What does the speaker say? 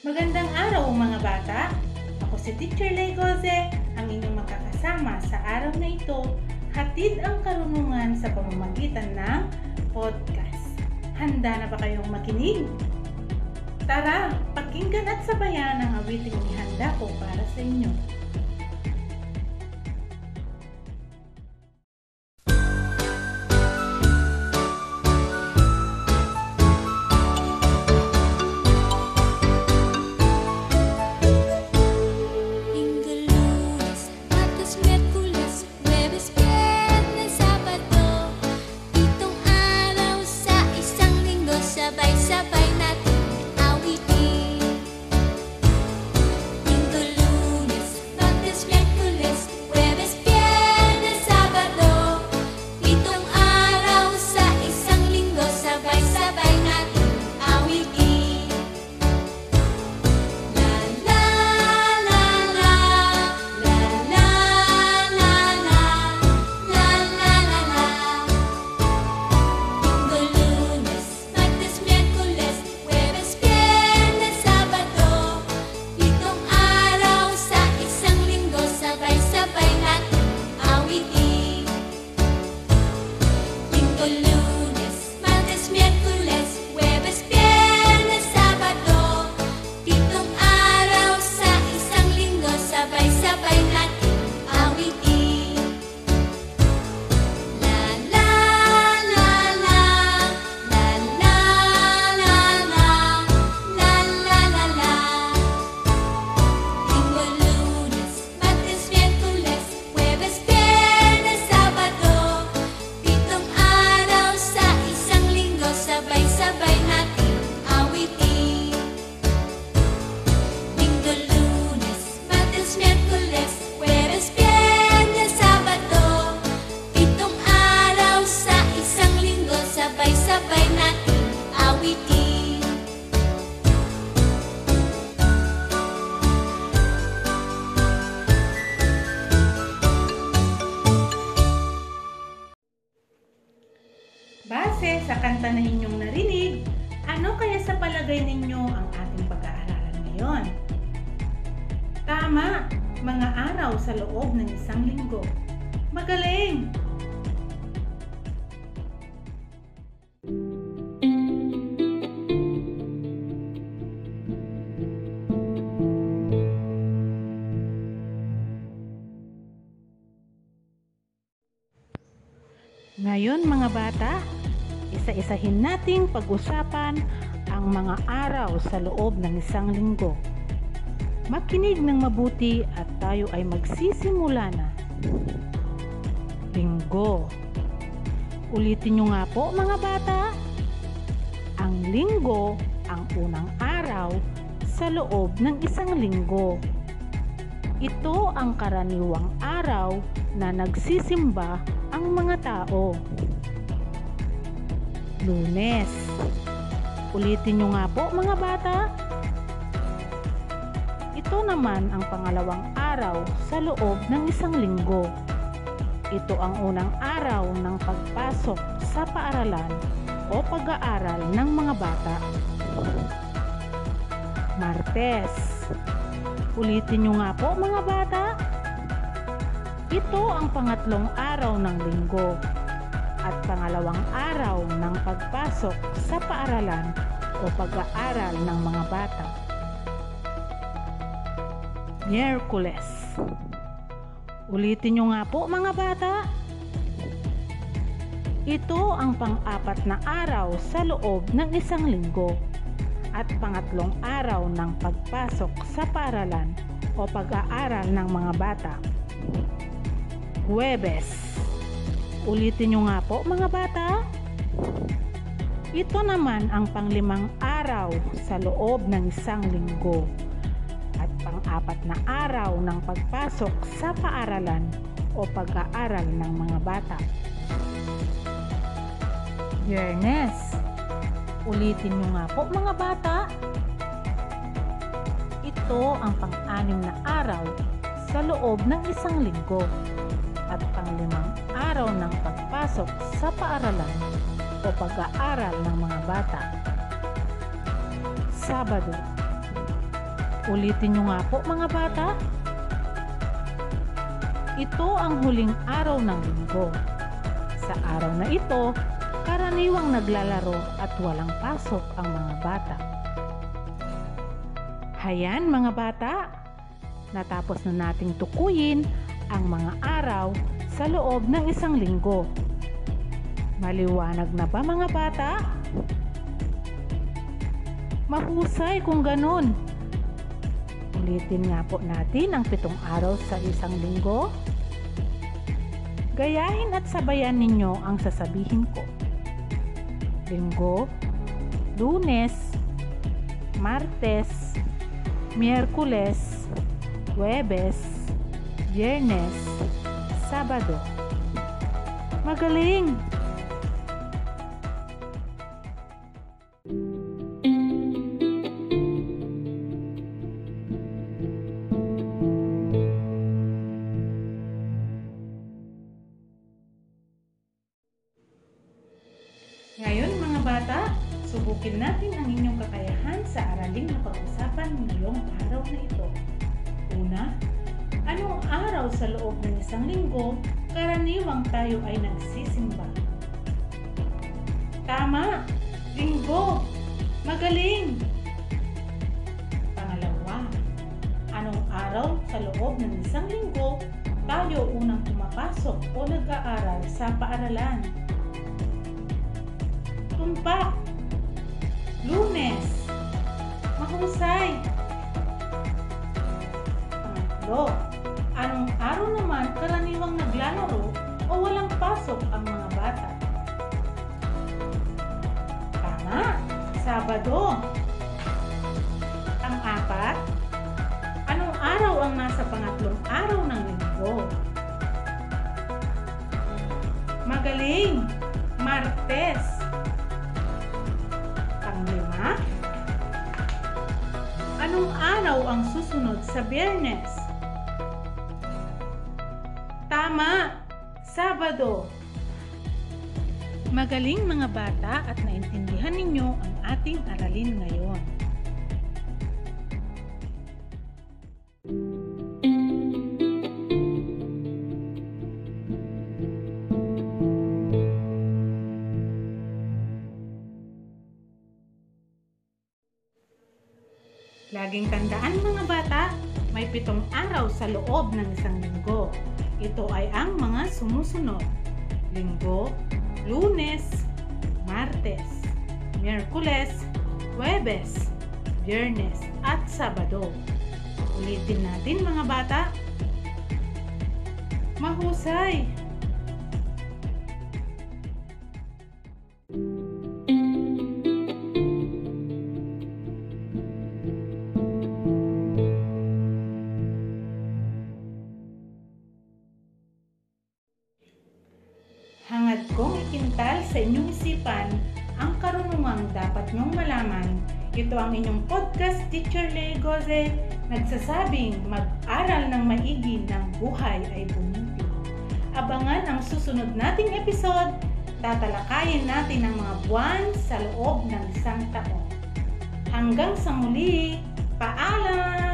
Magandang araw mga bata! Ako si Teacher Legoze, ang inyong makakasama sa araw na ito, hatid ang karunungan sa pamamagitan ng podcast. Handa na ba kayong makinig? Tara, pakinggan at sabayan ang awiting ihanda ko para sa inyo. Kaya sa palagay ninyo ang ating pag-aaralan ngayon? Tama, mga araw sa loob ng isang linggo. Magaling! Ngayon mga bata, isa-isahin nating pag-usapan ang mga araw sa loob ng isang linggo. Makinig ng mabuti at tayo ay magsisimula na. Linggo. Ulitin nyo nga po mga bata. Ang linggo ang unang araw sa loob ng isang linggo. Ito ang karaniwang araw na nagsisimba ang mga tao. Lunes. Ulitin nyo nga po mga bata. Ito naman ang pangalawang araw sa loob ng isang linggo. Ito ang unang araw ng pagpasok sa paaralan o pag-aaral ng mga bata. Martes. Ulitin nyo nga po mga bata. Ito ang pangatlong araw ng linggo at pangalawang araw ng pagpasok sa paaralan o pag-aaral ng mga bata. Miyerkules. Ulitin nyo nga po mga bata. Ito ang pang-apat na araw sa loob ng isang linggo at pangatlong araw ng pagpasok sa paaralan o pag-aaral ng mga bata. Huwebes. Ulitin nyo nga po mga bata. Ito naman ang panglimang araw sa loob ng isang linggo at pang-apat na araw ng pagpasok sa paaralan o pag-aaral ng mga bata. Biyernes. Ulitin nyo nga po mga bata. Ito ang pang-anim na araw sa loob ng isang linggo at panglimang araw ng pagpasok sa paaralan o pag-aaral ng mga bata. Sabado. Ulitin nyo nga po mga bata. Ito ang huling araw ng linggo. Sa araw na ito, karaniwang naglalaro at walang pasok ang mga bata. Hayan mga bata, natapos na nating tukuyin ang mga araw sa loob ng isang linggo. Maliwanag na ba mga bata? Mahusay kung ganun. Ulitin nga po natin ang pitong araw sa isang linggo. Gayahin at sabayan ninyo ang sasabihin ko. Linggo, Lunes, Martes, Miyerkules, Huwebes, Biyernes, Sabado. Magaling! Ngayon mga bata, subukin natin ang inyong kakayahan sa araling na pag-usapan ngayong araw na ito. Una, anong araw sa loob ng isang linggo karaniwang tayo ay nagsisimba? Tama! Linggo! Magaling! Pangalawa, anong araw sa loob ng isang linggo tayo unang pumapasok o nag-aaral sa paaralan? Tumpak. Lunes. Mahusay. Pangatlo. Araw naman karaniwang naglalaro o walang pasok ang mga bata? Tama. Sabado. Pang-apat. Anong araw ang nasa pangatlong araw ng linggo? Magaling. Martes. Panglima, anong araw ang susunod sa biyernes? Tama! Sabado! Magaling mga bata at naintindihan ninyo ang ating aralin ngayon. Laging tandaan mga bata, may pitong araw sa loob ng isang linggo. Ito ay ang mga sumusunod. Linggo, Lunes, Martes, Miyerkules, Huwebes, Biyernes at Sabado. Ulitin natin mga bata. Mahusay! Inyong isipan ang karunungang dapat nyong malaman. Ito ang inyong podcast Teacher Legoze nagsasabing mag-aral ng maigi ng buhay ay bumiti. Abangan ang susunod nating episode. Tatalakayin natin ang mga buwan sa loob ng isang taon. Hanggang sa muli, paalam!